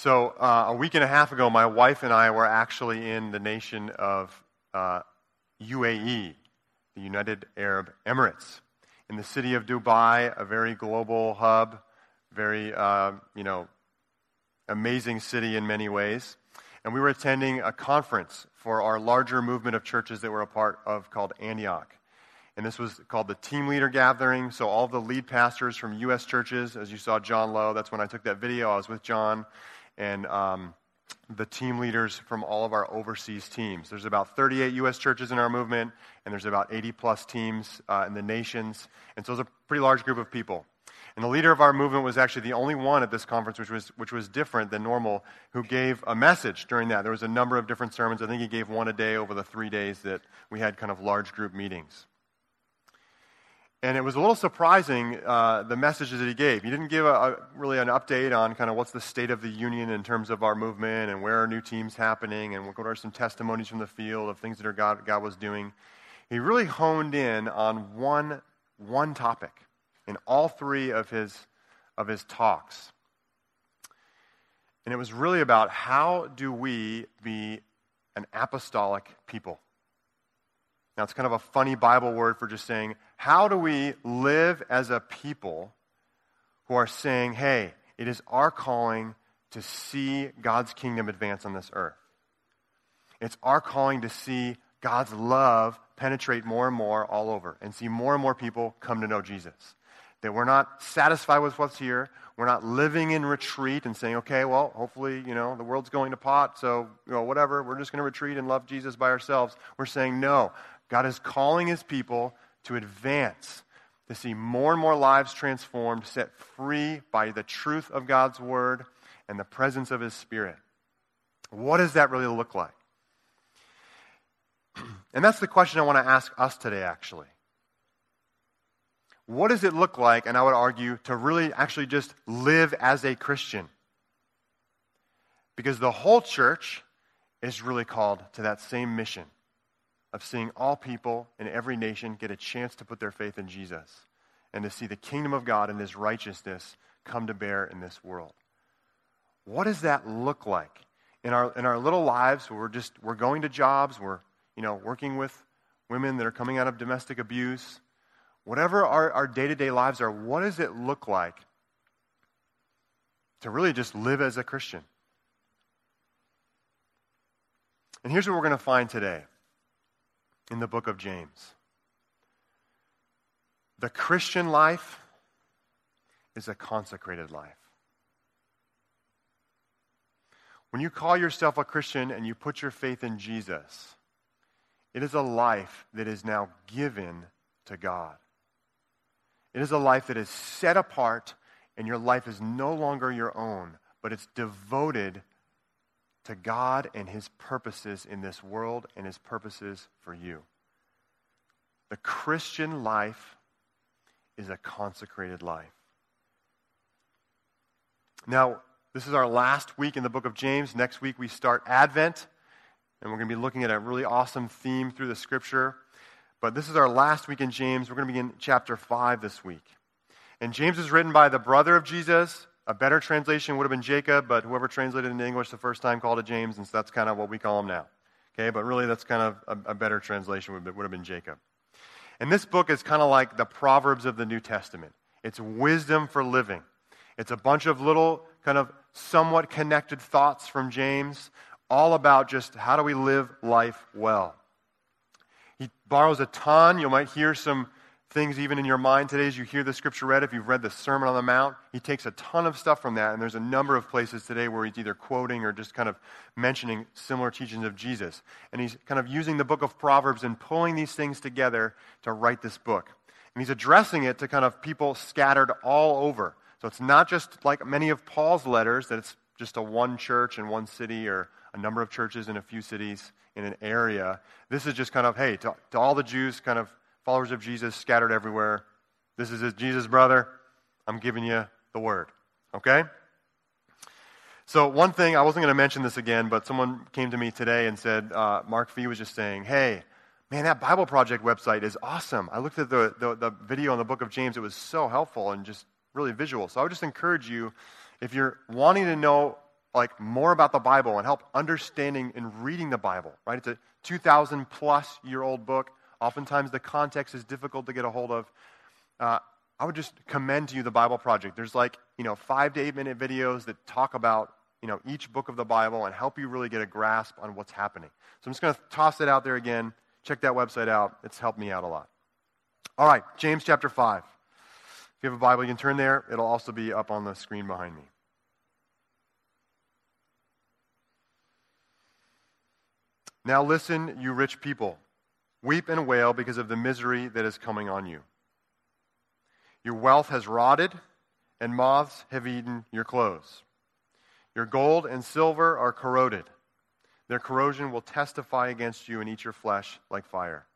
So, uh, a week and a half ago, my wife and I were actually in the nation of uh, UAE, the United Arab Emirates, in the city of Dubai, a very global hub, very, uh, you know, amazing city in many ways. And we were attending a conference for our larger movement of churches that we're a part of called Antioch. And this was called the Team Leader Gathering. So, all the lead pastors from U.S. churches, as you saw John Lowe, that's when I took that video. I was with John and um, the team leaders from all of our overseas teams. There's about 38 U.S. churches in our movement, and there's about 80 plus teams uh, in the nations. And so it's a pretty large group of people. And the leader of our movement was actually the only one at this conference, which was, which was different than normal, who gave a message during that. There was a number of different sermons. I think he gave one a day over the three days that we had kind of large group meetings. And it was a little surprising, uh, the messages that he gave. He didn't give a, a, really an update on kind of what's the state of the union in terms of our movement and where are new teams happening and what are some testimonies from the field of things that God, God was doing. He really honed in on one, one topic in all three of his, of his talks. And it was really about how do we be an apostolic people? Now, it's kind of a funny Bible word for just saying, how do we live as a people who are saying, hey, it is our calling to see God's kingdom advance on this earth? It's our calling to see God's love penetrate more and more all over and see more and more people come to know Jesus. That we're not satisfied with what's here. We're not living in retreat and saying, okay, well, hopefully, you know, the world's going to pot, so, you know, whatever, we're just going to retreat and love Jesus by ourselves. We're saying, no, God is calling his people to advance, to see more and more lives transformed, set free by the truth of God's word and the presence of his spirit. What does that really look like? And that's the question I want to ask us today, actually. What does it look like, and I would argue, to really actually just live as a Christian? Because the whole church is really called to that same mission of seeing all people in every nation get a chance to put their faith in Jesus and to see the kingdom of God and his righteousness come to bear in this world. What does that look like in our, in our little lives where we're just we're going to jobs, we're you know working with women that are coming out of domestic abuse, whatever our, our day-to-day lives are, what does it look like to really just live as a Christian? And here's what we're going to find today in the book of James. The Christian life is a consecrated life. When you call yourself a Christian and you put your faith in Jesus, it is a life that is now given to God. It is a life that is set apart, and your life is no longer your own, but it's devoted to God and his purposes in this world and his purposes for you. The Christian life is a consecrated life. Now, this is our last week in the book of James. Next week we start Advent, and we're going to be looking at a really awesome theme through the scripture. But this is our last week in James. We're going to begin chapter 5 this week. And James is written by the brother of Jesus, a better translation would have been Jacob, but whoever translated into English the first time called it James, and so that's kind of what we call him now. Okay, but really that's kind of a, a better translation would, would have been Jacob. And this book is kind of like the Proverbs of the New Testament. It's wisdom for living. It's a bunch of little kind of somewhat connected thoughts from James, all about just how do we live life well. He borrows a ton. You might hear some things even in your mind today as you hear the scripture read. If you've read the Sermon on the Mount, he takes a ton of stuff from that. And there's a number of places today where he's either quoting or just kind of mentioning similar teachings of Jesus. And he's kind of using the book of Proverbs and pulling these things together to write this book. And he's addressing it to kind of people scattered all over. So it's not just like many of Paul's letters that it's just a one church in one city or a number of churches in a few cities in an area. This is just kind of, hey, to, to all the Jews, kind of followers of Jesus scattered everywhere. This is Jesus' brother. I'm giving you the word. Okay? So, one thing, I wasn't going to mention this again, but someone came to me today and said, uh, Mark Fee was just saying, hey, man, that Bible Project website is awesome. I looked at the, the, the video in the book of James. It was so helpful and just really visual. So, I would just encourage you, if you're wanting to know like more about the Bible and help understanding and reading the Bible, right? It's a 2,000 plus year old book. Oftentimes the context is difficult to get a hold of. Uh, I would just commend to you the Bible Project. There's like, you know, five to eight minute videos that talk about, you know, each book of the Bible and help you really get a grasp on what's happening. So I'm just going to toss it out there again. Check that website out. It's helped me out a lot. All right, James chapter 5. If you have a Bible, you can turn there. It'll also be up on the screen behind me. Now listen, you rich people. Weep and wail because of the misery that is coming on you. Your wealth has rotted, and moths have eaten your clothes. Your gold and silver are corroded. Their corrosion will testify against you and eat your flesh like fire.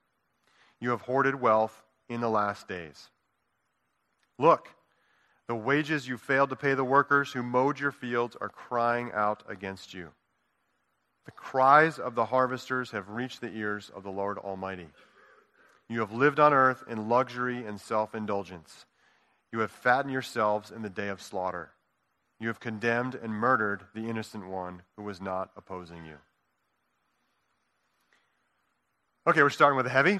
You have hoarded wealth in the last days. Look, the wages you failed to pay the workers who mowed your fields are crying out against you. The cries of the harvesters have reached the ears of the Lord Almighty. You have lived on earth in luxury and self indulgence. You have fattened yourselves in the day of slaughter. You have condemned and murdered the innocent one who was not opposing you. Okay, we're starting with a heavy.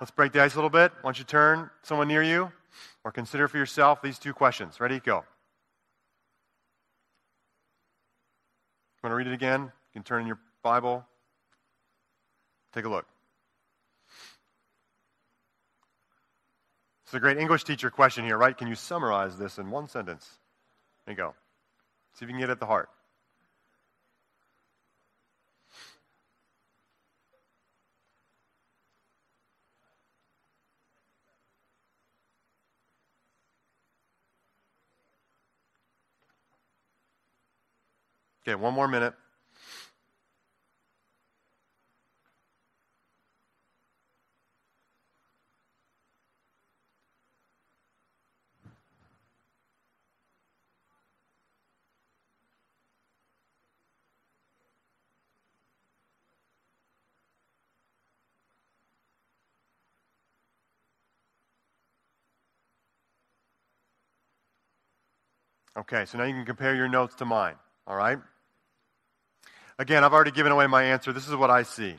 Let's break the ice a little bit. Why don't you turn someone near you or consider for yourself these two questions. Ready? Go. Want to read it again? You can turn in your Bible. Take a look. It's a great English teacher question here, right? Can you summarize this in one sentence? There you go. See if you can get at the heart. Okay, one more minute. Okay, so now you can compare your notes to mine, all right? Again, I've already given away my answer. This is what I see.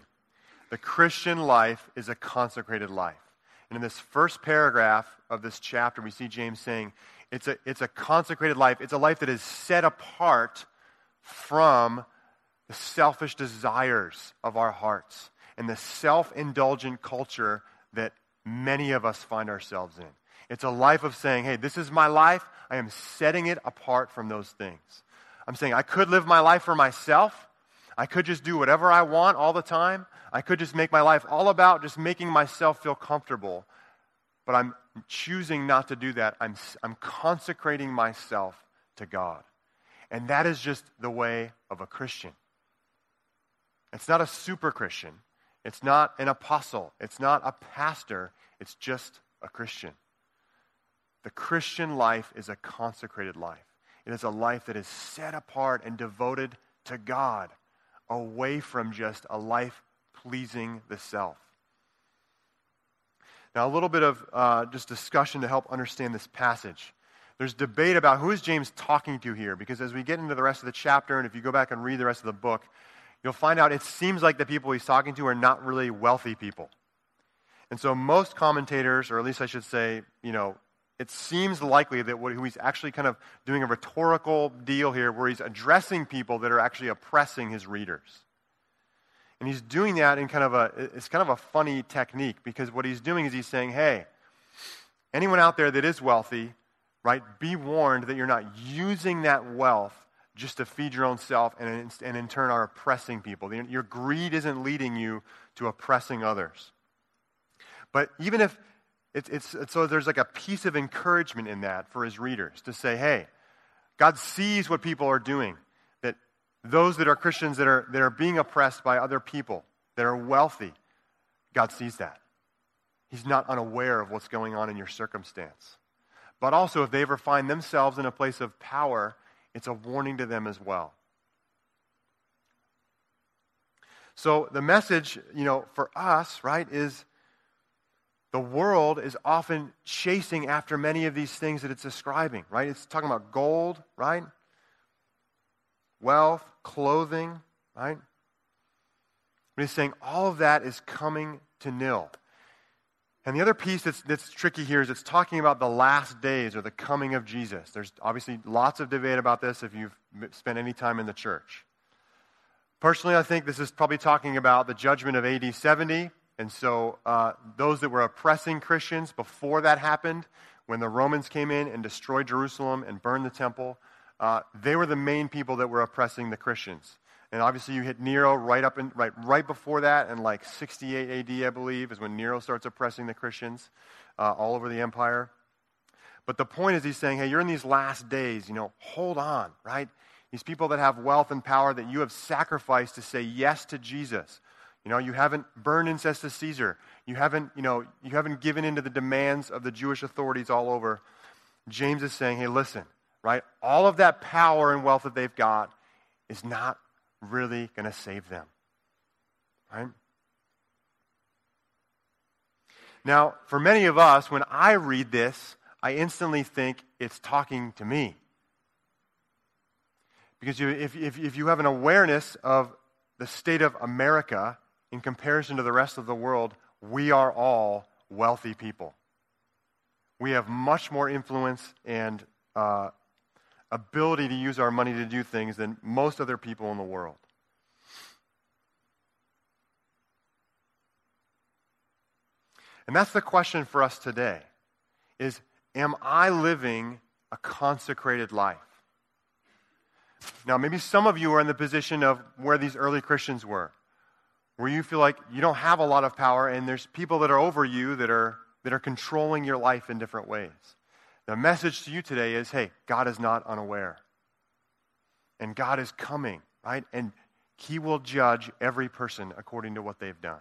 The Christian life is a consecrated life. And in this first paragraph of this chapter, we see James saying it's a, it's a consecrated life. It's a life that is set apart from the selfish desires of our hearts and the self indulgent culture that many of us find ourselves in. It's a life of saying, hey, this is my life. I am setting it apart from those things. I'm saying I could live my life for myself. I could just do whatever I want all the time. I could just make my life all about just making myself feel comfortable. But I'm choosing not to do that. I'm, I'm consecrating myself to God. And that is just the way of a Christian. It's not a super Christian. It's not an apostle. It's not a pastor. It's just a Christian. The Christian life is a consecrated life. It is a life that is set apart and devoted to God away from just a life pleasing the self. Now, a little bit of uh, just discussion to help understand this passage. There's debate about who is James talking to here, because as we get into the rest of the chapter, and if you go back and read the rest of the book, you'll find out it seems like the people he's talking to are not really wealthy people. And so most commentators, or at least I should say, you know, it seems likely that what he's actually kind of doing a rhetorical deal here where he's addressing people that are actually oppressing his readers. And he's doing that in kind of a it's kind of a funny technique because what he's doing is he's saying, "Hey, anyone out there that is wealthy, right? Be warned that you're not using that wealth just to feed your own self and, and in turn are oppressing people. Your greed isn't leading you to oppressing others. But even if it's, it's, it's, so there's like a piece of encouragement in that for his readers to say, hey, God sees what people are doing. That those that are Christians that are, that are being oppressed by other people, that are wealthy, God sees that. He's not unaware of what's going on in your circumstance. But also, if they ever find themselves in a place of power, it's a warning to them as well. So the message, you know, for us, right, is the world is often chasing after many of these things that it's describing, right? It's talking about gold, right? wealth, clothing, right? But he's saying all of that is coming to nil. And the other piece that's, that's tricky here is it's talking about the last days or the coming of Jesus. There's obviously lots of debate about this if you've spent any time in the church. Personally, I think this is probably talking about the judgment of AD 70. And so uh, those that were oppressing Christians before that happened, when the Romans came in and destroyed Jerusalem and burned the temple, uh, they were the main people that were oppressing the Christians. And obviously, you hit Nero right up in, right right before that, and like 68 A.D. I believe is when Nero starts oppressing the Christians uh, all over the empire. But the point is, he's saying, hey, you're in these last days. You know, hold on, right? These people that have wealth and power that you have sacrificed to say yes to Jesus. You know, you haven't burned incense to Caesar. You haven't, you know, you haven't given in to the demands of the Jewish authorities all over. James is saying, hey, listen, right? All of that power and wealth that they've got is not really going to save them. Right? Now, for many of us, when I read this, I instantly think it's talking to me. Because if, if, if you have an awareness of the state of America in comparison to the rest of the world, we are all wealthy people. We have much more influence and uh, ability to use our money to do things than most other people in the world. And that's the question for us today is am I living a consecrated life? Now, maybe some of you are in the position of where these early Christians were, where you feel like you don't have a lot of power and there's people that are over you that are, that are controlling your life in different ways. The message to you today is hey, God is not unaware. And God is coming, right? And He will judge every person according to what they've done.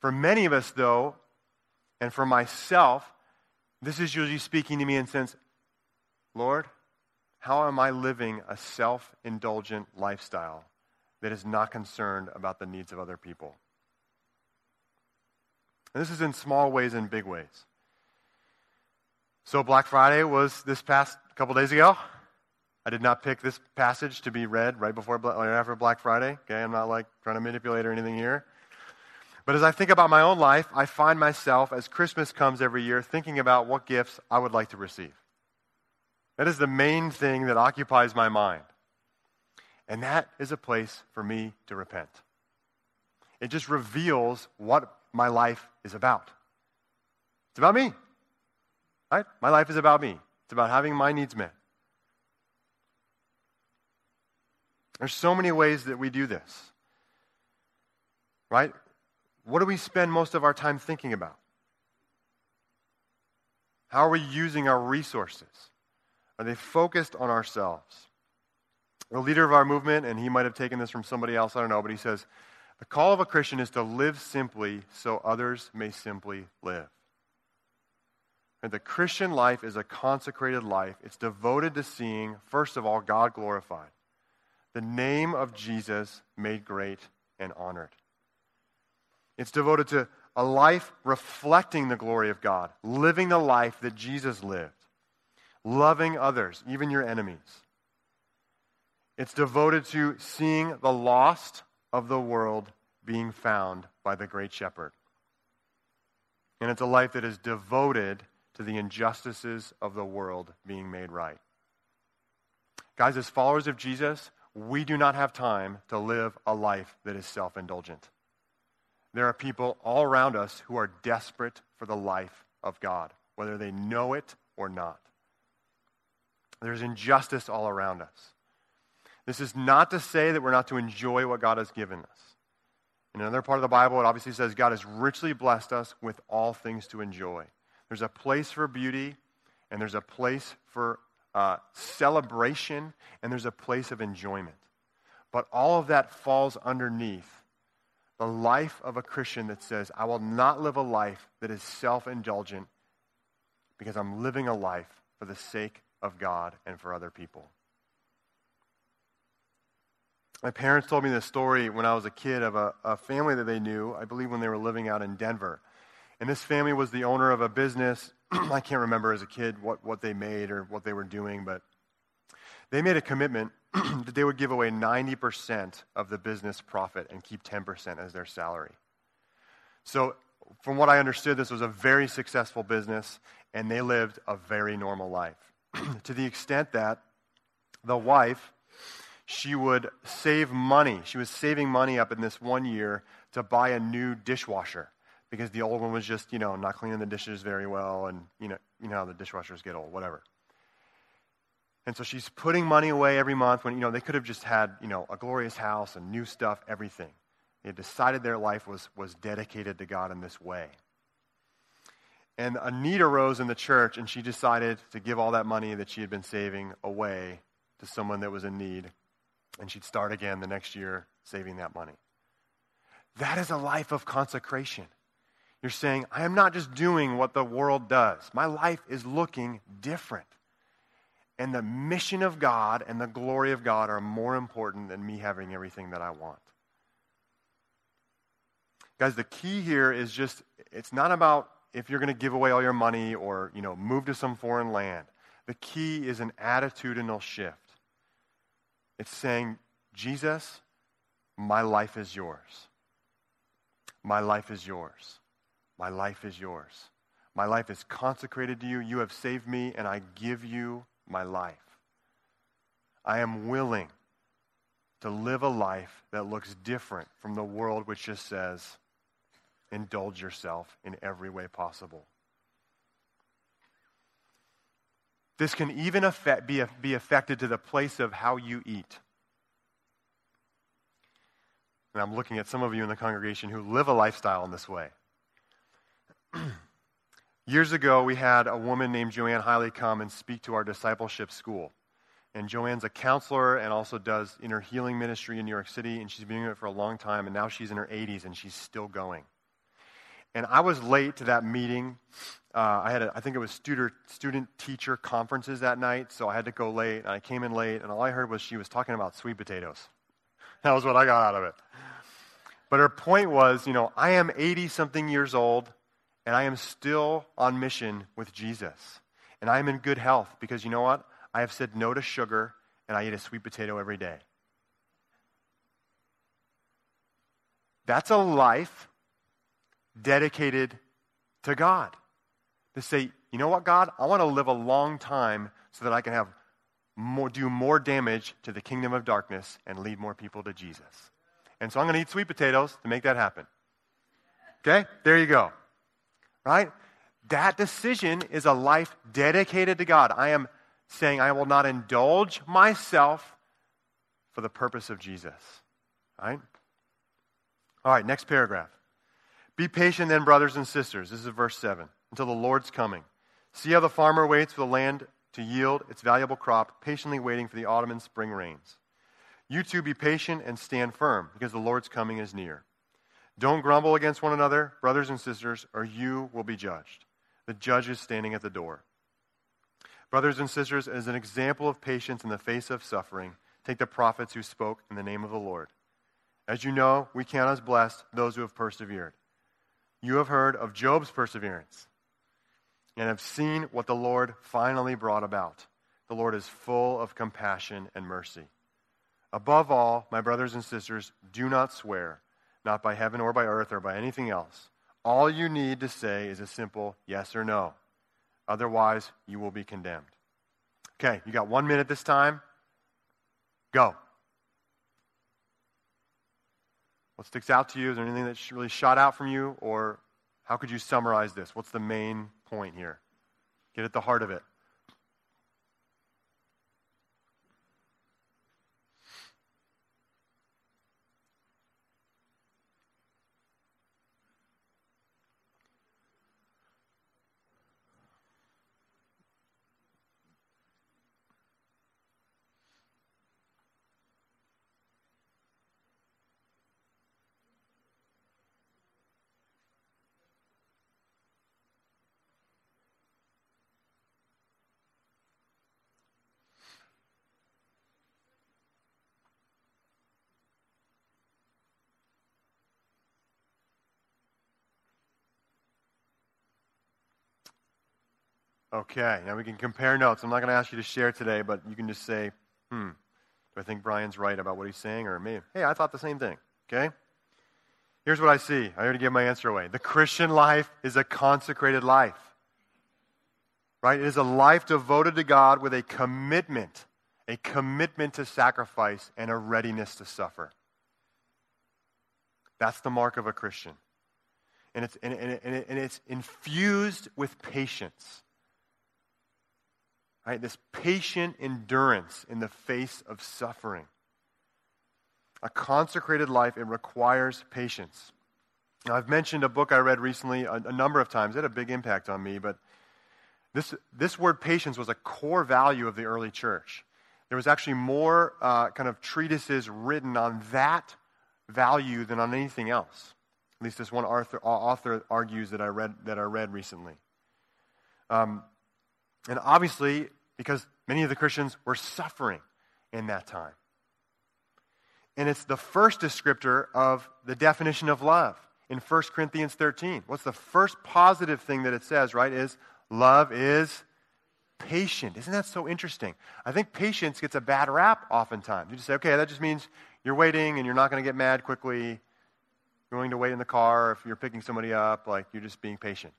For many of us, though, and for myself, this is usually speaking to me in sense, Lord, how am I living a self indulgent lifestyle that is not concerned about the needs of other people? And this is in small ways and big ways. So, Black Friday was this past couple days ago. I did not pick this passage to be read right before or after Black Friday. Okay, I'm not like trying to manipulate or anything here. But as I think about my own life, I find myself, as Christmas comes every year, thinking about what gifts I would like to receive. That is the main thing that occupies my mind. And that is a place for me to repent. It just reveals what my life is about. It's about me. Right? My life is about me. It's about having my needs met. There's so many ways that we do this. Right? What do we spend most of our time thinking about? How are we using our resources? Are they focused on ourselves? The leader of our movement, and he might have taken this from somebody else, I don't know, but he says, the call of a Christian is to live simply so others may simply live. And the Christian life is a consecrated life. It's devoted to seeing, first of all, God glorified, the name of Jesus made great and honored. It's devoted to a life reflecting the glory of God, living the life that Jesus lived, loving others, even your enemies. It's devoted to seeing the lost of the world being found by the great shepherd. And it's a life that is devoted to the injustices of the world being made right. Guys, as followers of Jesus, we do not have time to live a life that is self indulgent. There are people all around us who are desperate for the life of God, whether they know it or not. There's injustice all around us. This is not to say that we're not to enjoy what God has given us. In another part of the Bible, it obviously says God has richly blessed us with all things to enjoy. There's a place for beauty, and there's a place for uh, celebration, and there's a place of enjoyment. But all of that falls underneath the life of a Christian that says, I will not live a life that is self indulgent because I'm living a life for the sake of God and for other people. My parents told me this story when I was a kid of a, a, family that they knew, I believe when they were living out in Denver. And this family was the owner of a business. I can't remember as a kid what, what they made or what they were doing, but They made a commitment that they would give away 90% of the business profit and keep 10% as their salary. So, from what I understood, this was a very successful business, and they lived a very normal life. to the extent that the wife, she would save money. She was saving money up in this one year to buy a new dishwasher because the old one was just, you know, not cleaning the dishes very well, and you know, you know how the dishwashers get old, whatever. And so she's putting money away every month when, you know, they could have just had, you know, a glorious house and new stuff, everything. They decided their life was, was dedicated to God in this way. And a need arose in the church, and she decided to give all that money that she had been saving away to someone that was in need. And she'd start again the next year saving that money. That is a life of consecration. You're saying, I am not just doing what the world does, my life is looking different. And the mission of God and the glory of God are more important than me having everything that I want. Guys, the key here is just, it's not about if you're going to give away all your money or, you know, move to some foreign land. The key is an attitudinal shift. It's saying, Jesus, my life is yours. My life is yours. My life is yours. My life is consecrated to you. You have saved me, and I give you my life. I am willing to live a life that looks different from the world which just says, indulge yourself in every way possible. This can even affect, be, be affected to the place of how you eat. And I'm looking at some of you in the congregation who live a lifestyle in this way. Years ago, we had a woman named Joanne Hiley come and speak to our discipleship school. And Joanne's a counselor and also does inner healing ministry in New York City, and she's been doing it for a long time, and now she's in her 80s and she's still going. And I was late to that meeting. Uh, I had, a, I think it was student, student teacher conferences that night, so I had to go late. And I came in late, and all I heard was she was talking about sweet potatoes. That was what I got out of it. But her point was, you know, I am 80 something years old, and I am still on mission with Jesus. And I am in good health because you know what? I have said no to sugar, and I eat a sweet potato every day. That's a life dedicated to God. To say, you know what, God? I want to live a long time so that I can have more, do more damage to the kingdom of darkness and lead more people to Jesus. And so I'm going to eat sweet potatoes to make that happen. Okay? There you go. Right? That decision is a life dedicated to God. I am saying I will not indulge myself for the purpose of Jesus. Right? All right, next paragraph. Be patient then, brothers and sisters. This is verse 7. Until the Lord's coming. See how the farmer waits for the land to yield its valuable crop, patiently waiting for the autumn and spring rains. You too be patient and stand firm, because the Lord's coming is near. Don't grumble against one another, brothers and sisters, or you will be judged. The judge is standing at the door. Brothers and sisters, as an example of patience in the face of suffering, take the prophets who spoke in the name of the Lord. As you know, we count as blessed those who have persevered. You have heard of Job's perseverance and have seen what the Lord finally brought about. The Lord is full of compassion and mercy. Above all, my brothers and sisters, do not swear, not by heaven or by earth or by anything else. All you need to say is a simple yes or no. Otherwise, you will be condemned. Okay, you got one minute this time. Go. What sticks out to you? Is there anything that really shot out from you? Or how could you summarize this? What's the main point here? Get at the heart of it. Okay, now we can compare notes. I'm not going to ask you to share today, but you can just say, Hmm. Do I think Brian's right about what he's saying? Or maybe, hey, I thought the same thing. Okay? Here's what I see. I already gave my answer away. The Christian life is a consecrated life. Right? It is a life devoted to God with a commitment, a commitment to sacrifice, and a readiness to suffer. That's the mark of a Christian. And it's, and, and, and, and it's infused with patience. Right? This patient endurance in the face of suffering. A consecrated life, it requires patience. Now, I've mentioned a book I read recently a, a number of times. It had a big impact on me, but this, this word patience was a core value of the early church. There was actually more uh, kind of treatises written on that value than on anything else. At least this one author, author argues that I read, that I read recently. Um, and obviously, because many of the Christians were suffering in that time. And it's the first descriptor of the definition of love in 1 Corinthians 13. What's the first positive thing that it says, right? Is love is patient. Isn't that so interesting? I think patience gets a bad rap oftentimes. You just say, okay, that just means you're waiting and you're not going to get mad quickly. You're going to wait in the car if you're picking somebody up, like you're just being patient.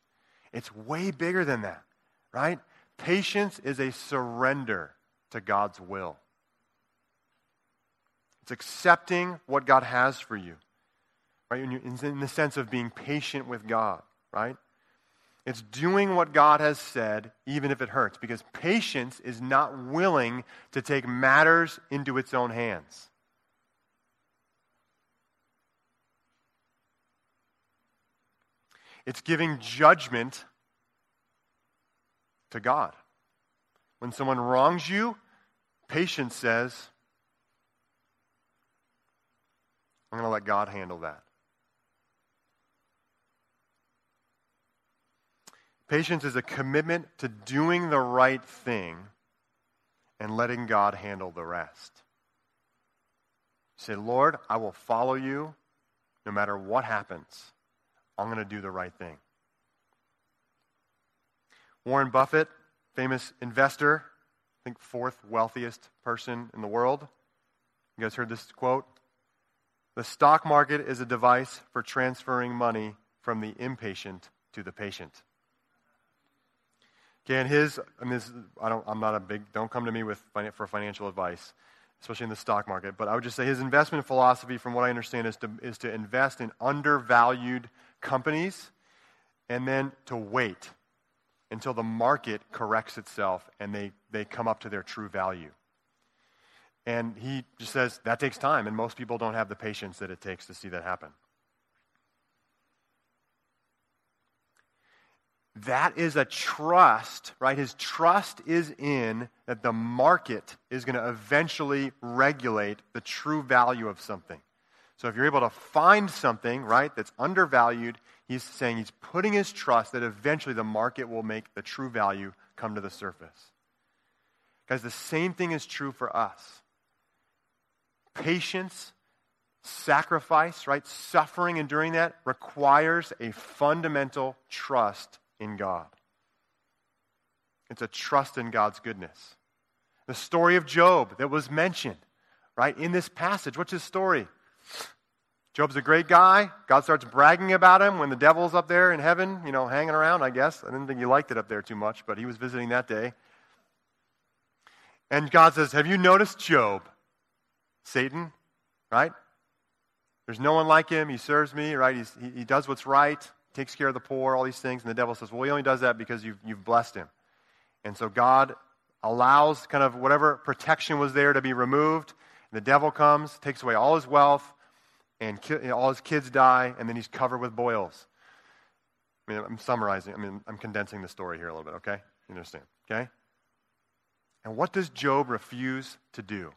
It's way bigger than that, right? Patience is a surrender to God's will. It's accepting what God has for you, right? In the sense of being patient with God, right? It's doing what God has said, even if it hurts, because patience is not willing to take matters into its own hands. It's giving judgment to God. When someone wrongs you, patience says, I'm going to let God handle that. Patience is a commitment to doing the right thing and letting God handle the rest. Say, Lord, I will follow you no matter what happens. I'm going to do the right thing. Warren Buffett, famous investor, I think fourth wealthiest person in the world. You guys heard this quote? The stock market is a device for transferring money from the impatient to the patient. Okay, and his, I mean, this, I don't, I'm not a big, don't come to me with for financial advice, especially in the stock market, but I would just say his investment philosophy, from what I understand, is to, is to invest in undervalued companies and then to wait until the market corrects itself and they, they come up to their true value. And he just says that takes time, and most people don't have the patience that it takes to see that happen. That is a trust, right? His trust is in that the market is going to eventually regulate the true value of something. So if you're able to find something, right, that's undervalued, he's saying he's putting his trust that eventually the market will make the true value come to the surface. Guys, the same thing is true for us. Patience, sacrifice, right, suffering enduring that requires a fundamental trust in God. It's a trust in God's goodness. The story of Job that was mentioned, right, in this passage. What's his story? Job's a great guy. God starts bragging about him when the devil's up there in heaven, you know, hanging around, I guess. I didn't think he liked it up there too much, but he was visiting that day. And God says, Have you noticed Job? Satan, right? There's no one like him. He serves me, right? He's, he, he does what's right, takes care of the poor, all these things. And the devil says, Well, he only does that because you've, you've blessed him. And so God allows kind of whatever protection was there to be removed. And the devil comes, takes away all his wealth, and ki- all his kids die, and then he's covered with boils. I mean, I'm summarizing, I mean, I'm condensing the story here a little bit, okay? You understand, okay? And what does Job refuse to do?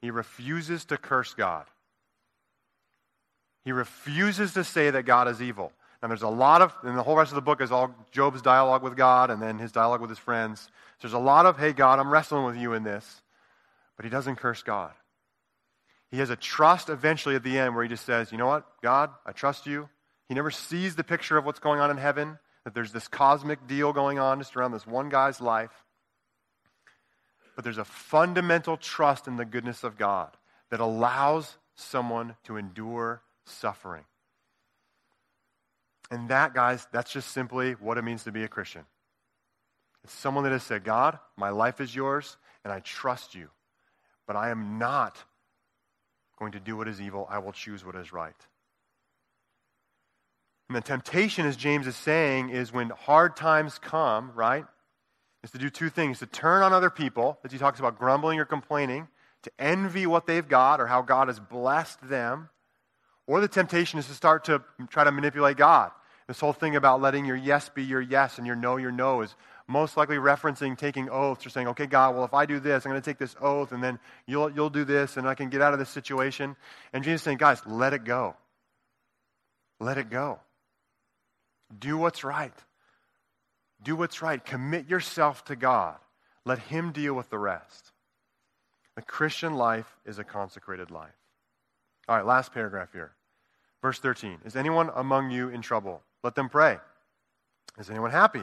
He refuses to curse God. He refuses to say that God is evil. And there's a lot of, and the whole rest of the book is all Job's dialogue with God and then his dialogue with his friends. So there's a lot of, hey, God, I'm wrestling with you in this. But he doesn't curse God. He has a trust eventually at the end where he just says, You know what, God, I trust you. He never sees the picture of what's going on in heaven, that there's this cosmic deal going on just around this one guy's life. but there's a fundamental trust in the goodness of God that allows someone to endure suffering. And that, guys, that's just simply what it means to be a Christian. It's someone that has said, God, my life is yours, and I trust you. But I am not going to do what is evil. I will choose what is right. And the temptation, as James is saying, is when hard times come, right? Is to do two things to turn on other people, as he talks about grumbling or complaining, to envy what they've got or how God has blessed them. Or the temptation is to start to try to manipulate God. This whole thing about letting your yes be your yes and your no your no is most likely referencing taking oaths or saying, okay, God, well, if I do this, I'm going to take this oath, and then you'll, you'll do this, and I can get out of this situation. And Jesus saying, guys, let it go. Let it go. Do what's right. Do what's right. Commit yourself to God. Let Him deal with the rest. The Christian life is a consecrated life. All right, last paragraph here. Verse 13 Is anyone among you in trouble? Let them pray. Is anyone happy?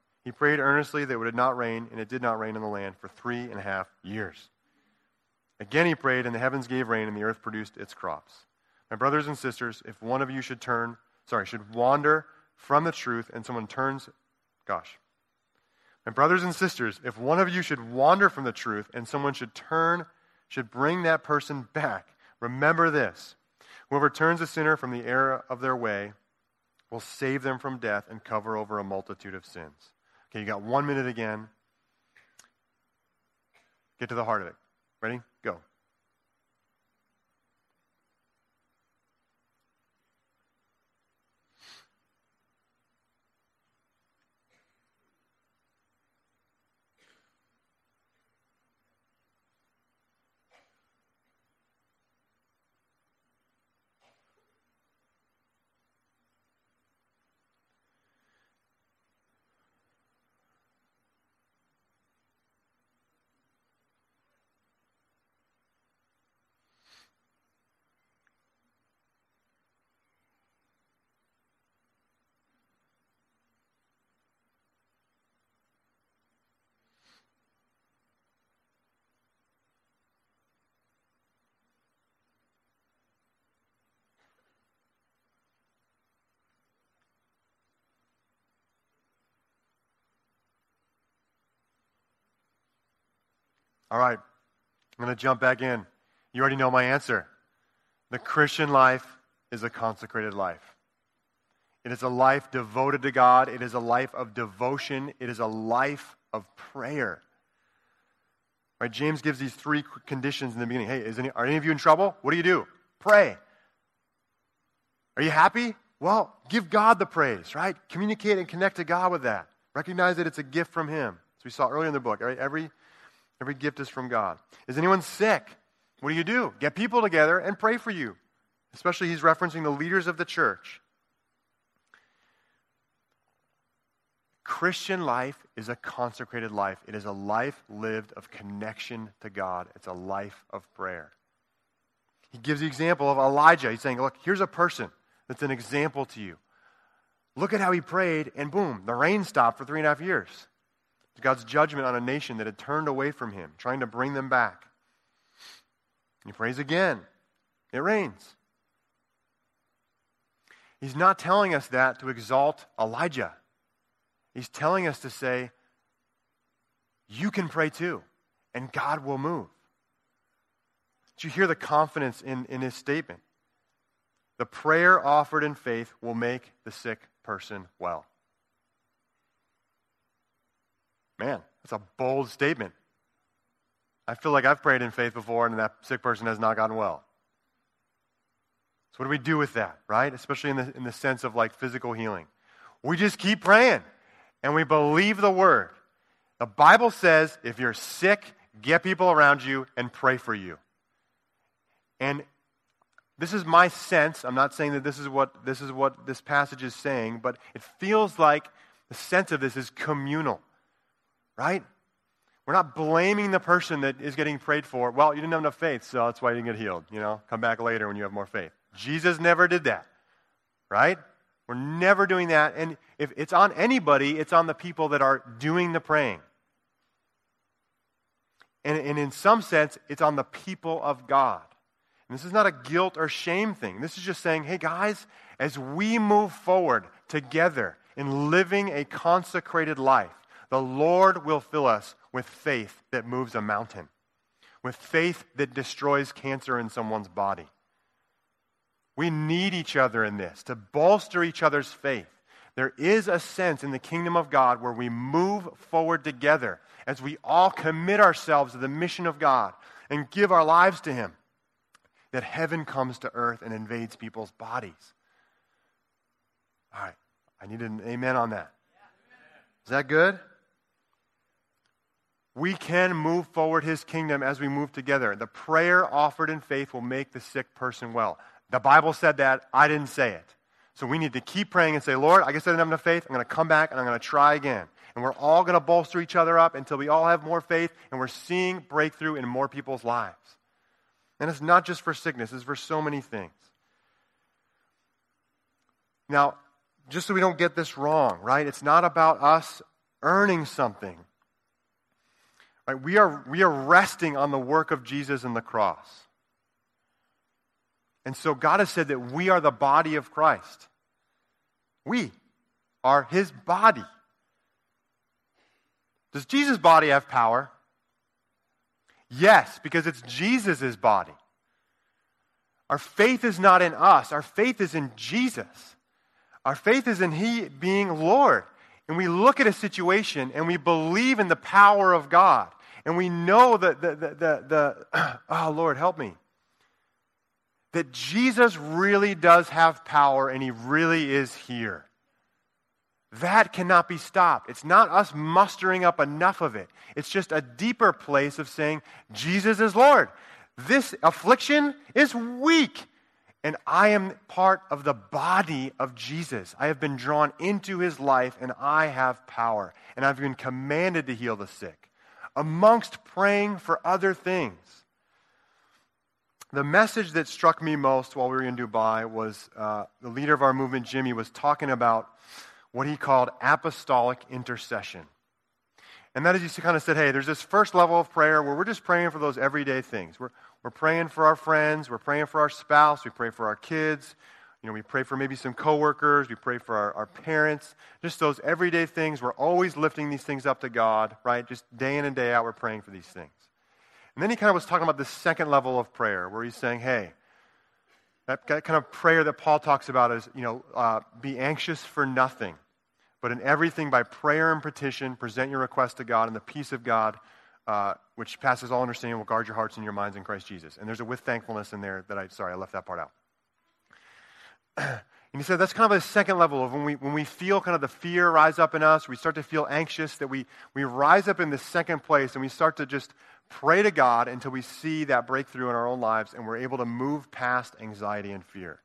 He prayed earnestly that it would not rain, and it did not rain in the land for three and a half years. Again he prayed, and the heavens gave rain, and the earth produced its crops. My brothers and sisters, if one of you should turn, sorry, should wander from the truth, and someone turns, gosh. My brothers and sisters, if one of you should wander from the truth, and someone should turn, should bring that person back, remember this. Whoever turns a sinner from the error of their way will save them from death and cover over a multitude of sins. Okay, you got one minute again. Get to the heart of it. Ready? Go. All right, I'm going to jump back in. You already know my answer. The Christian life is a consecrated life. It is a life devoted to God. It is a life of devotion. It is a life of prayer. Right? James gives these three conditions in the beginning. Hey, any, are any of you in trouble? What do you do? Pray. Are you happy? Well, give God the praise, right? Communicate and connect to God with that. Recognize that it's a gift from Him. As we saw earlier in the book, right? every Every gift is from God. Is anyone sick? What do you do? Get people together and pray for you. Especially, he's referencing the leaders of the church. Christian life is a consecrated life. It is a life lived of connection to God. It's a life of prayer. He gives the example of Elijah. He's saying, Look, here's a person that's an example to you. Look at how he prayed, and boom, the rain stopped for three and a half years. God's judgment on a nation that had turned away from him, trying to bring them back. He prays again. It rains. He's not telling us that to exalt Elijah. He's telling us to say, you can pray too, and God will move. Did you hear the confidence in, in his statement? The prayer offered in faith will make the sick person well. Man, that's a bold statement. I feel like I've prayed in faith before and that sick person has not gotten well. So, what do we do with that, right? Especially in the, in the sense of like physical healing. We just keep praying and we believe the word. The Bible says if you're sick, get people around you and pray for you. And this is my sense. I'm not saying that this is what this is what this passage is saying, but it feels like the sense of this is communal. Right? We're not blaming the person that is getting prayed for. Well, you didn't have enough faith, so that's why you didn't get healed. You know, come back later when you have more faith. Jesus never did that. Right? We're never doing that. And if it's on anybody, it's on the people that are doing the praying. And, and in some sense, it's on the people of God. And this is not a guilt or shame thing. This is just saying, hey, guys, as we move forward together in living a consecrated life, the Lord will fill us with faith that moves a mountain, with faith that destroys cancer in someone's body. We need each other in this to bolster each other's faith. There is a sense in the kingdom of God where we move forward together as we all commit ourselves to the mission of God and give our lives to Him, that heaven comes to earth and invades people's bodies. All right, I need an amen on that. Is that good? We can move forward His kingdom as we move together. The prayer offered in faith will make the sick person well. The Bible said that. I didn't say it. So we need to keep praying and say, Lord, I guess I didn't have enough faith. I'm going to come back and I'm going to try again. And we're all going to bolster each other up until we all have more faith and we're seeing breakthrough in more people's lives. And it's not just for sickness, it's for so many things. Now, just so we don't get this wrong, right? It's not about us earning something. Right? We are, we are resting on the work of Jesus and the cross. And so God has said that we are the body of Christ. We are his body. Does Jesus' body have power? Yes, because it's Jesus' body. Our faith is not in us, our faith is in Jesus. Our faith is in He being Lord. And we look at a situation and we believe in the power of God. And we know that the, the, the, the oh, Lord, help me that Jesus really does have power and he really is here. That cannot be stopped. It's not us mustering up enough of it. It's just a deeper place of saying, Jesus is Lord. This affliction is weak, and I am part of the body of Jesus. I have been drawn into his life, and I have power, and I've been commanded to heal the sick, amongst praying for other things the message that struck me most while we were in Dubai was uh, the leader of our movement, Jimmy, was talking about what he called apostolic intercession. And that is, he kind of said, hey, there's this first level of prayer where we're just praying for those everyday things. We're, we're praying for our friends, we're praying for our spouse, we pray for our kids, you know, we pray for maybe some coworkers, we pray for our, our parents, just those everyday things. We're always lifting these things up to God, right? Just day in and day out, we're praying for these things. And then he kind of was talking about the second level of prayer, where he's saying, hey, that kind of prayer that Paul talks about is, you know, uh, be anxious for nothing, but in everything by prayer and petition, present your request to God, and the peace of God, uh, which passes all understanding, will guard your hearts and your minds in Christ Jesus. And there's a with thankfulness in there that I, sorry, I left that part out. And he said that's kind of a second level of when we, when we feel kind of the fear rise up in us, we start to feel anxious, that we, we rise up in the second place and we start to just pray to God until we see that breakthrough in our own lives and we're able to move past anxiety and fear.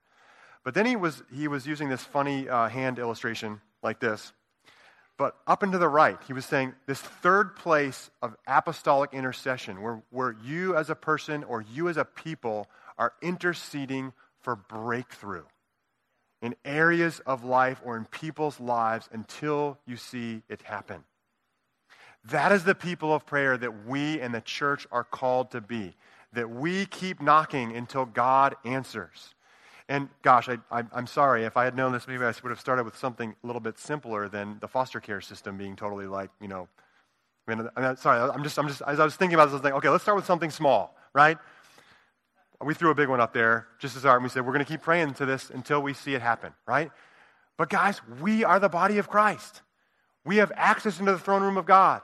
But then he was, he was using this funny uh, hand illustration like this. But up and to the right, he was saying this third place of apostolic intercession, where, where you as a person or you as a people are interceding for breakthrough in areas of life or in people's lives until you see it happen. That is the people of prayer that we and the church are called to be. That we keep knocking until God answers. And gosh, I, am sorry. If I had known this, maybe I would have started with something a little bit simpler than the foster care system being totally like, you know. I mean, I'm sorry. I'm just, I'm just, as I was thinking about this, I was like, okay, let's start with something small, right? We threw a big one up there just as our, and we said, we're going to keep praying to this until we see it happen, right? But guys, we are the body of Christ. We have access into the throne room of God.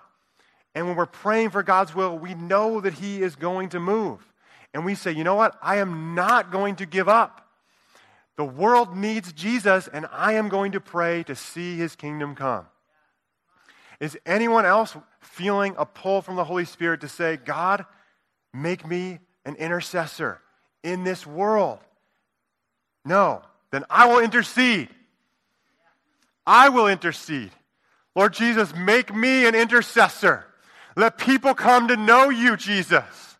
And when we're praying for God's will, we know that He is going to move. And we say, you know what? I am not going to give up. The world needs Jesus, and I am going to pray to see His kingdom come. Is anyone else feeling a pull from the Holy Spirit to say, God, make me an intercessor in this world. No, then I will intercede. I will intercede. Lord Jesus, make me an intercessor. Let people come to know you, Jesus.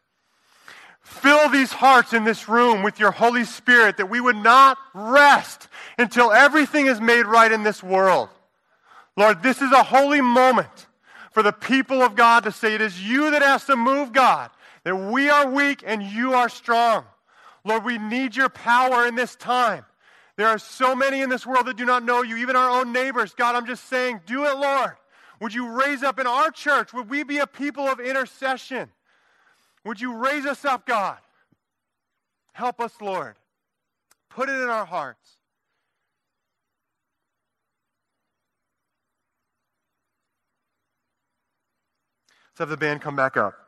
Fill these hearts in this room with your Holy Spirit that we would not rest until everything is made right in this world. Lord, this is a holy moment for the people of God to say, It is you that has to move, God, that we are weak and you are strong. Lord, we need your power in this time. There are so many in this world that do not know you, even our own neighbors. God, I'm just saying, do it, Lord. Would you raise up in our church? Would we be a people of intercession? Would you raise us up, God? Help us, Lord. Put it in our hearts. Let's have the band come back up.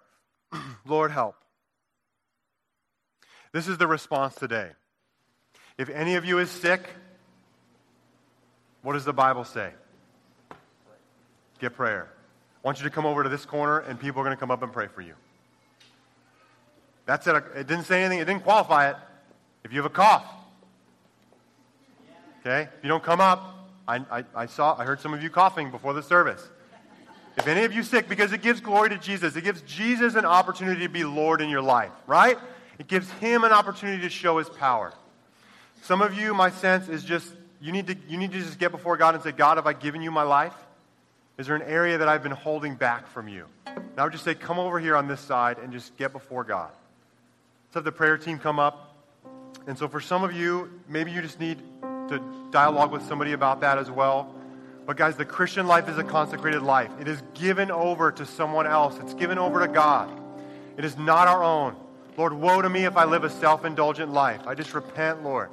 Lord, help. This is the response today. If any of you is sick, what does the Bible say? Get prayer. I want you to come over to this corner, and people are going to come up and pray for you. That's it. It didn't say anything, it didn't qualify it. If you have a cough, okay? If you don't come up, I, I, I saw, I heard some of you coughing before the service. If any of you sick, because it gives glory to Jesus, it gives Jesus an opportunity to be Lord in your life, right? It gives him an opportunity to show his power. Some of you, my sense is just you need to you need to just get before God and say, God, have I given you my life? Is there an area that I've been holding back from you? And I would just say, come over here on this side and just get before God. Let's have the prayer team come up. And so for some of you, maybe you just need to dialogue with somebody about that as well. But guys, the Christian life is a consecrated life. It is given over to someone else. It's given over to God. It is not our own. Lord, woe to me if I live a self indulgent life. I just repent, Lord.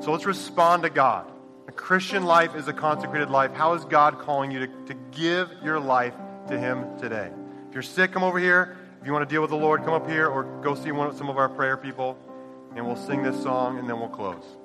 So let's respond to God. A Christian life is a consecrated life. How is God calling you to, to give your life to Him today? If you're sick, come over here. If you want to deal with the Lord, come up here or go see one, some of our prayer people, and we'll sing this song and then we'll close.